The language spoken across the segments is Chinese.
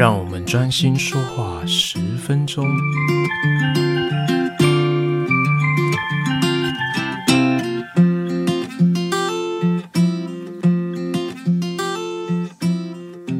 让我们专心说话十分钟。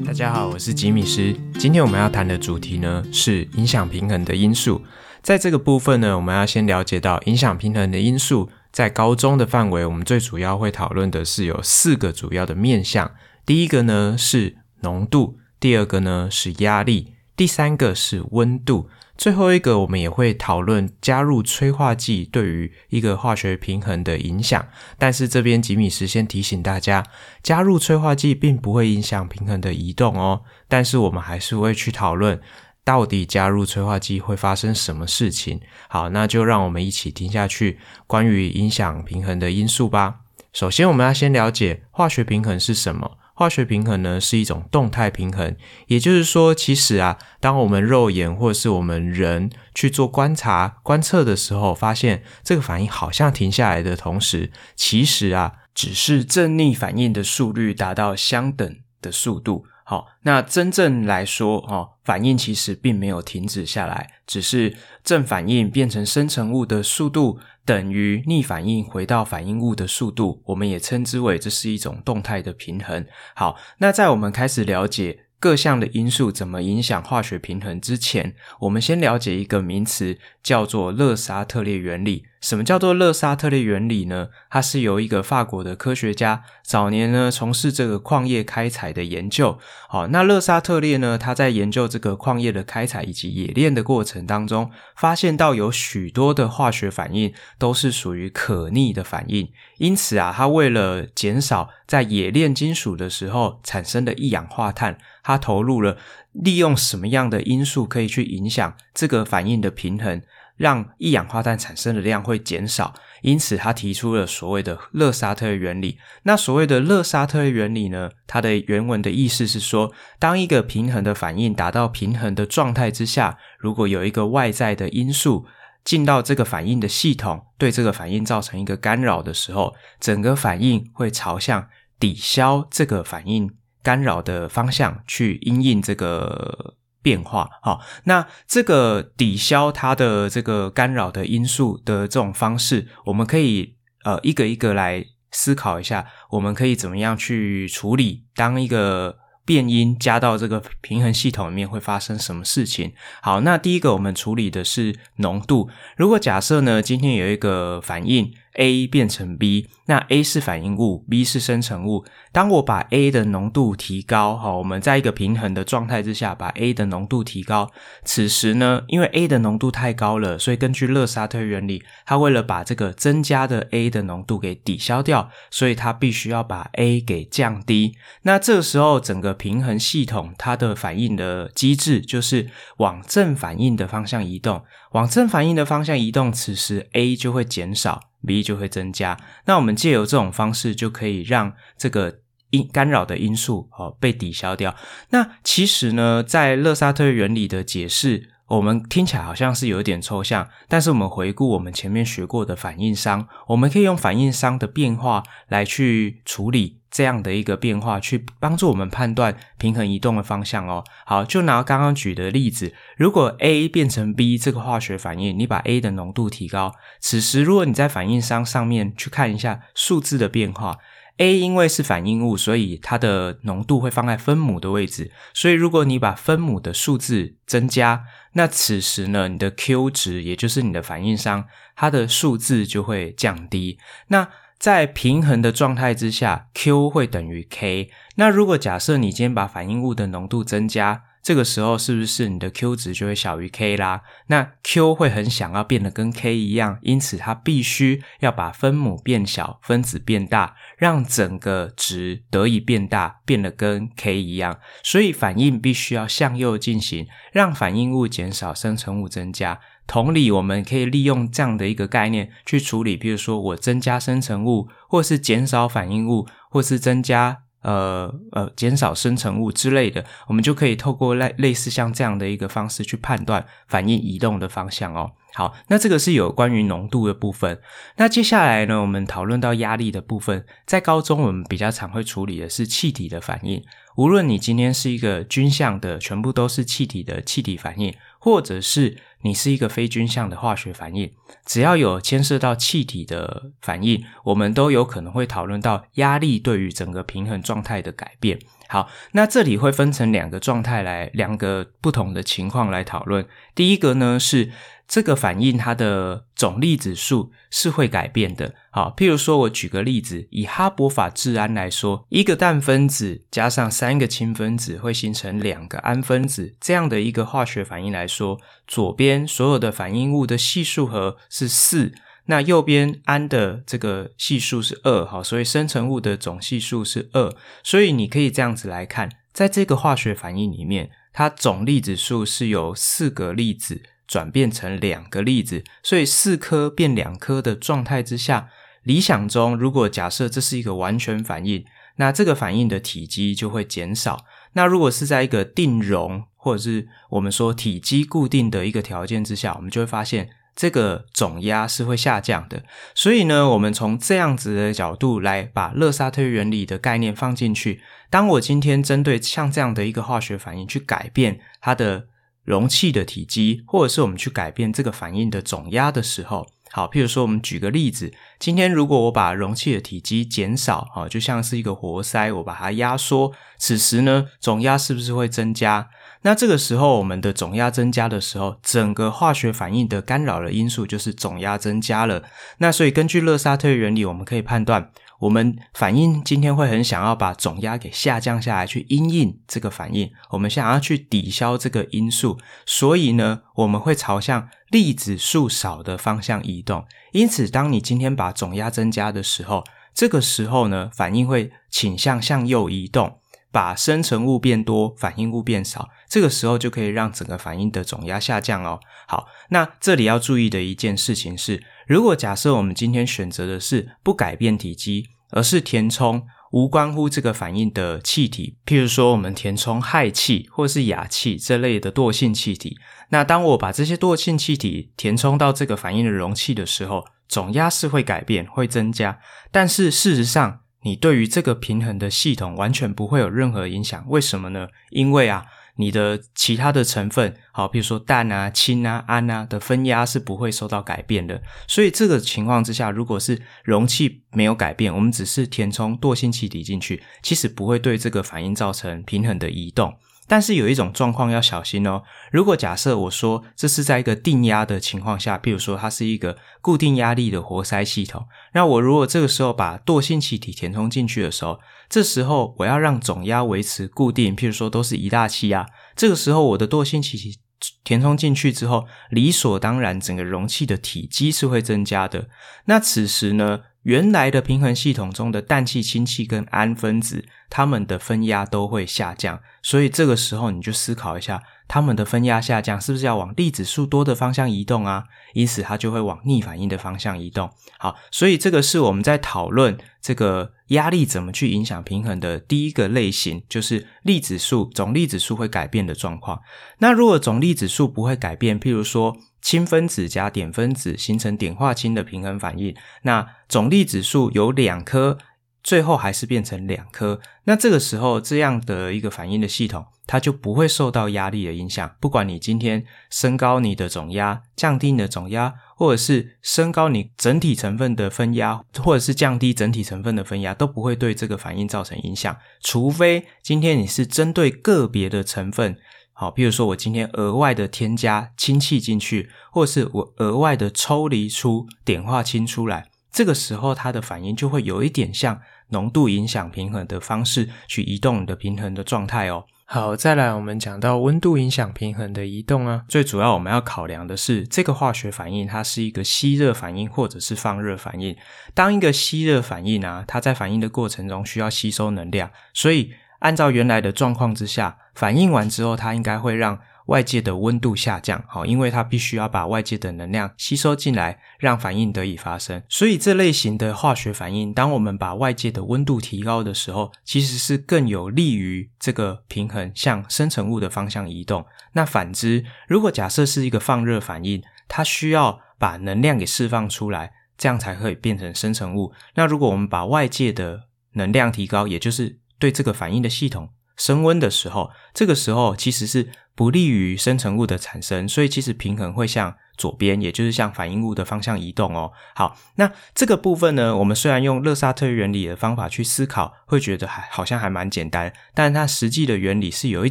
大家好，我是吉米师。今天我们要谈的主题呢，是影响平衡的因素。在这个部分呢，我们要先了解到影响平衡的因素，在高中的范围，我们最主要会讨论的是有四个主要的面向。第一个呢是浓度。第二个呢是压力，第三个是温度，最后一个我们也会讨论加入催化剂对于一个化学平衡的影响。但是这边吉米师先提醒大家，加入催化剂并不会影响平衡的移动哦。但是我们还是会去讨论到底加入催化剂会发生什么事情。好，那就让我们一起听下去关于影响平衡的因素吧。首先，我们要先了解化学平衡是什么。化学平衡呢是一种动态平衡，也就是说，其实啊，当我们肉眼或者是我们人去做观察、观测的时候，发现这个反应好像停下来的同时，其实啊，只是正逆反应的速率达到相等的速度。好，那真正来说，哦，反应其实并没有停止下来，只是正反应变成生成物的速度等于逆反应回到反应物的速度，我们也称之为这是一种动态的平衡。好，那在我们开始了解各项的因素怎么影响化学平衡之前，我们先了解一个名词，叫做勒沙特列原理。什么叫做勒沙特列原理呢？它是由一个法国的科学家早年呢从事这个矿业开采的研究。好，那勒沙特列呢，他在研究这个矿业的开采以及冶炼的过程当中，发现到有许多的化学反应都是属于可逆的反应。因此啊，他为了减少在冶炼金属的时候产生的一氧化碳，他投入了利用什么样的因素可以去影响这个反应的平衡。让一氧化碳产生的量会减少，因此他提出了所谓的勒沙特原理。那所谓的勒沙特原理呢，它的原文的意思是说，当一个平衡的反应达到平衡的状态之下，如果有一个外在的因素进到这个反应的系统，对这个反应造成一个干扰的时候，整个反应会朝向抵消这个反应干扰的方向去因应这个。变化，好，那这个抵消它的这个干扰的因素的这种方式，我们可以呃一个一个来思考一下，我们可以怎么样去处理？当一个变因加到这个平衡系统里面会发生什么事情？好，那第一个我们处理的是浓度。如果假设呢，今天有一个反应。A 变成 B，那 A 是反应物，B 是生成物。当我把 A 的浓度提高，好，我们在一个平衡的状态之下，把 A 的浓度提高。此时呢，因为 A 的浓度太高了，所以根据勒沙特原理，它为了把这个增加的 A 的浓度给抵消掉，所以它必须要把 A 给降低。那这时候，整个平衡系统它的反应的机制就是往正反应的方向移动，往正反应的方向移动，此时 A 就会减少。B 就会增加，那我们借由这种方式就可以让这个因干扰的因素哦被抵消掉。那其实呢，在勒沙特原理的解释，我们听起来好像是有点抽象，但是我们回顾我们前面学过的反应商，我们可以用反应商的变化来去处理。这样的一个变化，去帮助我们判断平衡移动的方向哦。好，就拿刚刚举的例子，如果 A 变成 B 这个化学反应，你把 A 的浓度提高，此时如果你在反应商上面去看一下数字的变化，A 因为是反应物，所以它的浓度会放在分母的位置。所以如果你把分母的数字增加，那此时呢，你的 Q 值，也就是你的反应商，它的数字就会降低。那在平衡的状态之下，Q 会等于 K。那如果假设你今天把反应物的浓度增加，这个时候是不是你的 Q 值就会小于 K 啦？那 Q 会很想要变得跟 K 一样，因此它必须要把分母变小，分子变大，让整个值得以变大，变得跟 K 一样。所以反应必须要向右进行，让反应物减少，生成物增加。同理，我们可以利用这样的一个概念去处理，比如说我增加生成物，或是减少反应物，或是增加呃呃减少生成物之类的，我们就可以透过类类似像这样的一个方式去判断反应移动的方向哦。好，那这个是有关于浓度的部分。那接下来呢，我们讨论到压力的部分。在高中，我们比较常会处理的是气体的反应。无论你今天是一个均相的，全部都是气体的气体反应，或者是你是一个非均相的化学反应，只要有牵涉到气体的反应，我们都有可能会讨论到压力对于整个平衡状态的改变。好，那这里会分成两个状态来，两个不同的情况来讨论。第一个呢是。这个反应它的总粒子数是会改变的。好，譬如说我举个例子，以哈伯法制氨来说，一个氮分子加上三个氢分子会形成两个氨分子，这样的一个化学反应来说，左边所有的反应物的系数和是四，那右边氨的这个系数是二，好，所以生成物的总系数是二，所以你可以这样子来看，在这个化学反应里面，它总粒子数是由四个粒子。转变成两个粒子，所以四颗变两颗的状态之下，理想中如果假设这是一个完全反应，那这个反应的体积就会减少。那如果是在一个定容或者是我们说体积固定的一个条件之下，我们就会发现这个总压是会下降的。所以呢，我们从这样子的角度来把勒沙特原理的概念放进去。当我今天针对像这样的一个化学反应去改变它的。容器的体积，或者是我们去改变这个反应的总压的时候，好，譬如说我们举个例子，今天如果我把容器的体积减少，好，就像是一个活塞，我把它压缩，此时呢，总压是不是会增加？那这个时候，我们的总压增加的时候，整个化学反应的干扰的因素就是总压增加了。那所以根据勒沙特原理，我们可以判断。我们反应今天会很想要把总压给下降下来，去因应这个反应。我们想要去抵消这个因素，所以呢，我们会朝向粒子数少的方向移动。因此，当你今天把总压增加的时候，这个时候呢，反应会倾向向右移动，把生成物变多，反应物变少。这个时候就可以让整个反应的总压下降哦。好，那这里要注意的一件事情是。如果假设我们今天选择的是不改变体积，而是填充无关乎这个反应的气体，譬如说我们填充氦气或是氩气这类的惰性气体，那当我把这些惰性气体填充到这个反应的容器的时候，总压是会改变，会增加，但是事实上，你对于这个平衡的系统完全不会有任何影响。为什么呢？因为啊。你的其他的成分，好，比如说氮啊、氢啊、氨啊的分压是不会受到改变的。所以这个情况之下，如果是容器没有改变，我们只是填充惰性气体进去，其实不会对这个反应造成平衡的移动。但是有一种状况要小心哦。如果假设我说这是在一个定压的情况下，譬如说它是一个固定压力的活塞系统，那我如果这个时候把惰性气体填充进去的时候，这时候我要让总压维持固定，譬如说都是一大气压，这个时候我的惰性气体填充进去之后，理所当然整个容器的体积是会增加的。那此时呢，原来的平衡系统中的氮气、氢气跟氨分子，它们的分压都会下降。所以这个时候你就思考一下，它们的分压下降是不是要往粒子数多的方向移动啊？因此它就会往逆反应的方向移动。好，所以这个是我们在讨论这个压力怎么去影响平衡的第一个类型，就是粒子数，总粒子数会改变的状况。那如果总粒子数不会改变，譬如说，氢分子加碘分子形成碘化氢的平衡反应，那总粒子数有两颗，最后还是变成两颗。那这个时候，这样的一个反应的系统，它就不会受到压力的影响。不管你今天升高你的总压，降低你的总压，或者是升高你整体成分的分压，或者是降低整体成分的分压，都不会对这个反应造成影响。除非今天你是针对个别的成分。好，比如说我今天额外的添加氢气进去，或是我额外的抽离出碘化氢出来，这个时候它的反应就会有一点像浓度影响平衡的方式去移动你的平衡的状态哦。好，再来我们讲到温度影响平衡的移动啊，最主要我们要考量的是这个化学反应它是一个吸热反应或者是放热反应。当一个吸热反应啊，它在反应的过程中需要吸收能量，所以按照原来的状况之下。反应完之后，它应该会让外界的温度下降，好，因为它必须要把外界的能量吸收进来，让反应得以发生。所以这类型的化学反应，当我们把外界的温度提高的时候，其实是更有利于这个平衡向生成物的方向移动。那反之，如果假设是一个放热反应，它需要把能量给释放出来，这样才可以变成生成物。那如果我们把外界的能量提高，也就是对这个反应的系统升温的时候，这个时候其实是不利于生成物的产生，所以其实平衡会向左边，也就是向反应物的方向移动哦。好，那这个部分呢，我们虽然用勒萨特原理的方法去思考，会觉得还好像还蛮简单，但它实际的原理是有一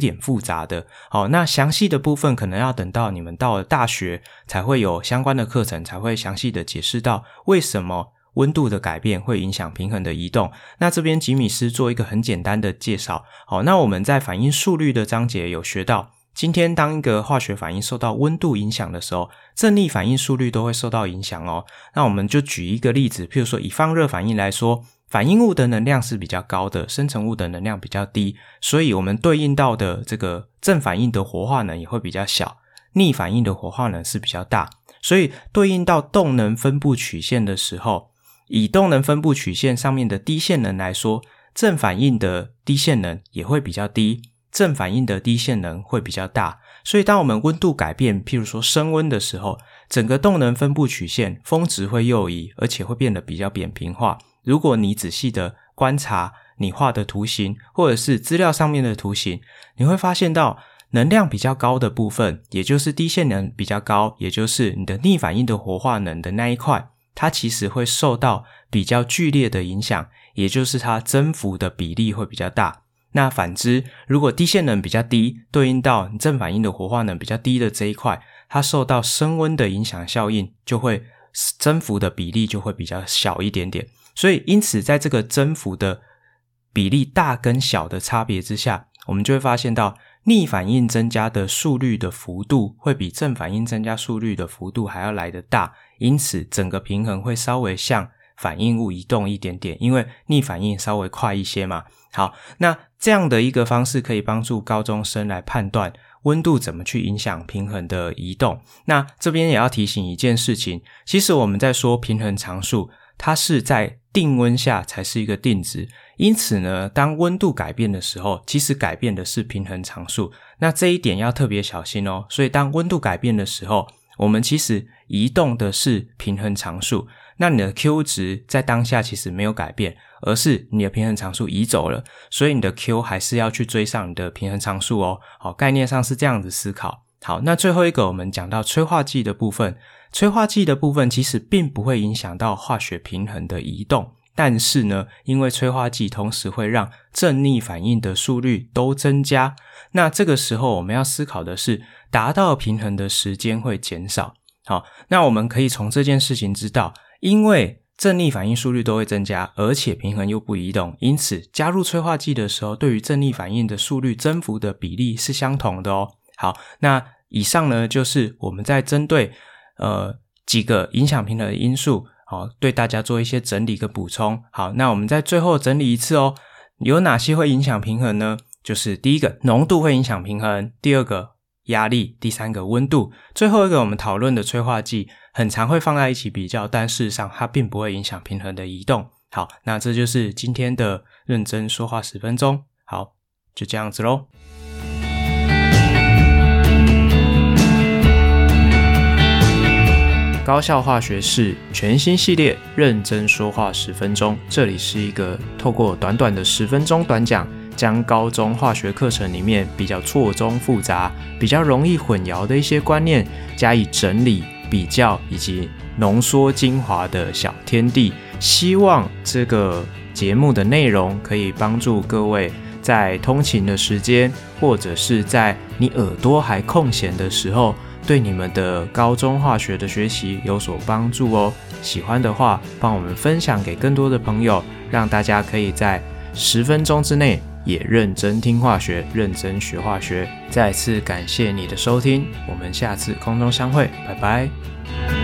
点复杂的。好，那详细的部分可能要等到你们到了大学才会有相关的课程，才会详细的解释到为什么温度的改变会影响平衡的移动。那这边吉米斯做一个很简单的介绍。好，那我们在反应速率的章节有学到。今天，当一个化学反应受到温度影响的时候，正逆反应速率都会受到影响哦。那我们就举一个例子，譬如说以放热反应来说，反应物的能量是比较高的，生成物的能量比较低，所以我们对应到的这个正反应的活化能也会比较小，逆反应的活化能是比较大。所以对应到动能分布曲线的时候，以动能分布曲线上面的低线能来说，正反应的低线能也会比较低。正反应的低线能会比较大，所以当我们温度改变，譬如说升温的时候，整个动能分布曲线峰值会右移，而且会变得比较扁平化。如果你仔细的观察你画的图形，或者是资料上面的图形，你会发现到能量比较高的部分，也就是低线能比较高，也就是你的逆反应的活化能的那一块，它其实会受到比较剧烈的影响，也就是它增幅的比例会比较大。那反之，如果低线能比较低，对应到正反应的活化能比较低的这一块，它受到升温的影响效应，就会增幅的比例就会比较小一点点。所以，因此在这个增幅的比例大跟小的差别之下，我们就会发现到逆反应增加的速率的幅度会比正反应增加速率的幅度还要来得大，因此整个平衡会稍微向反应物移动一点点，因为逆反应稍微快一些嘛。好，那这样的一个方式可以帮助高中生来判断温度怎么去影响平衡的移动。那这边也要提醒一件事情，其实我们在说平衡常数，它是在定温下才是一个定值。因此呢，当温度改变的时候，其实改变的是平衡常数。那这一点要特别小心哦。所以当温度改变的时候，我们其实移动的是平衡常数。那你的 Q 值在当下其实没有改变，而是你的平衡常数移走了，所以你的 Q 还是要去追上你的平衡常数哦。好，概念上是这样子思考。好，那最后一个我们讲到催化剂的部分，催化剂的部分其实并不会影响到化学平衡的移动，但是呢，因为催化剂同时会让正逆反应的速率都增加，那这个时候我们要思考的是，达到平衡的时间会减少。好，那我们可以从这件事情知道。因为正逆反应速率都会增加，而且平衡又不移动，因此加入催化剂的时候，对于正逆反应的速率增幅的比例是相同的哦。好，那以上呢，就是我们在针对呃几个影响平衡的因素，好，对大家做一些整理跟补充。好，那我们在最后整理一次哦，有哪些会影响平衡呢？就是第一个浓度会影响平衡，第二个压力，第三个温度，最后一个我们讨论的催化剂。很常会放在一起比较，但事实上它并不会影响平衡的移动。好，那这就是今天的认真说话十分钟。好，就这样子喽。高效化学式全新系列，认真说话十分钟。这里是一个透过短短的十分钟短讲，将高中化学课程里面比较错综复杂、比较容易混淆的一些观念加以整理。比较以及浓缩精华的小天地，希望这个节目的内容可以帮助各位在通勤的时间，或者是在你耳朵还空闲的时候，对你们的高中化学的学习有所帮助哦。喜欢的话，帮我们分享给更多的朋友，让大家可以在十分钟之内。也认真听化学，认真学化学。再次感谢你的收听，我们下次空中相会，拜拜。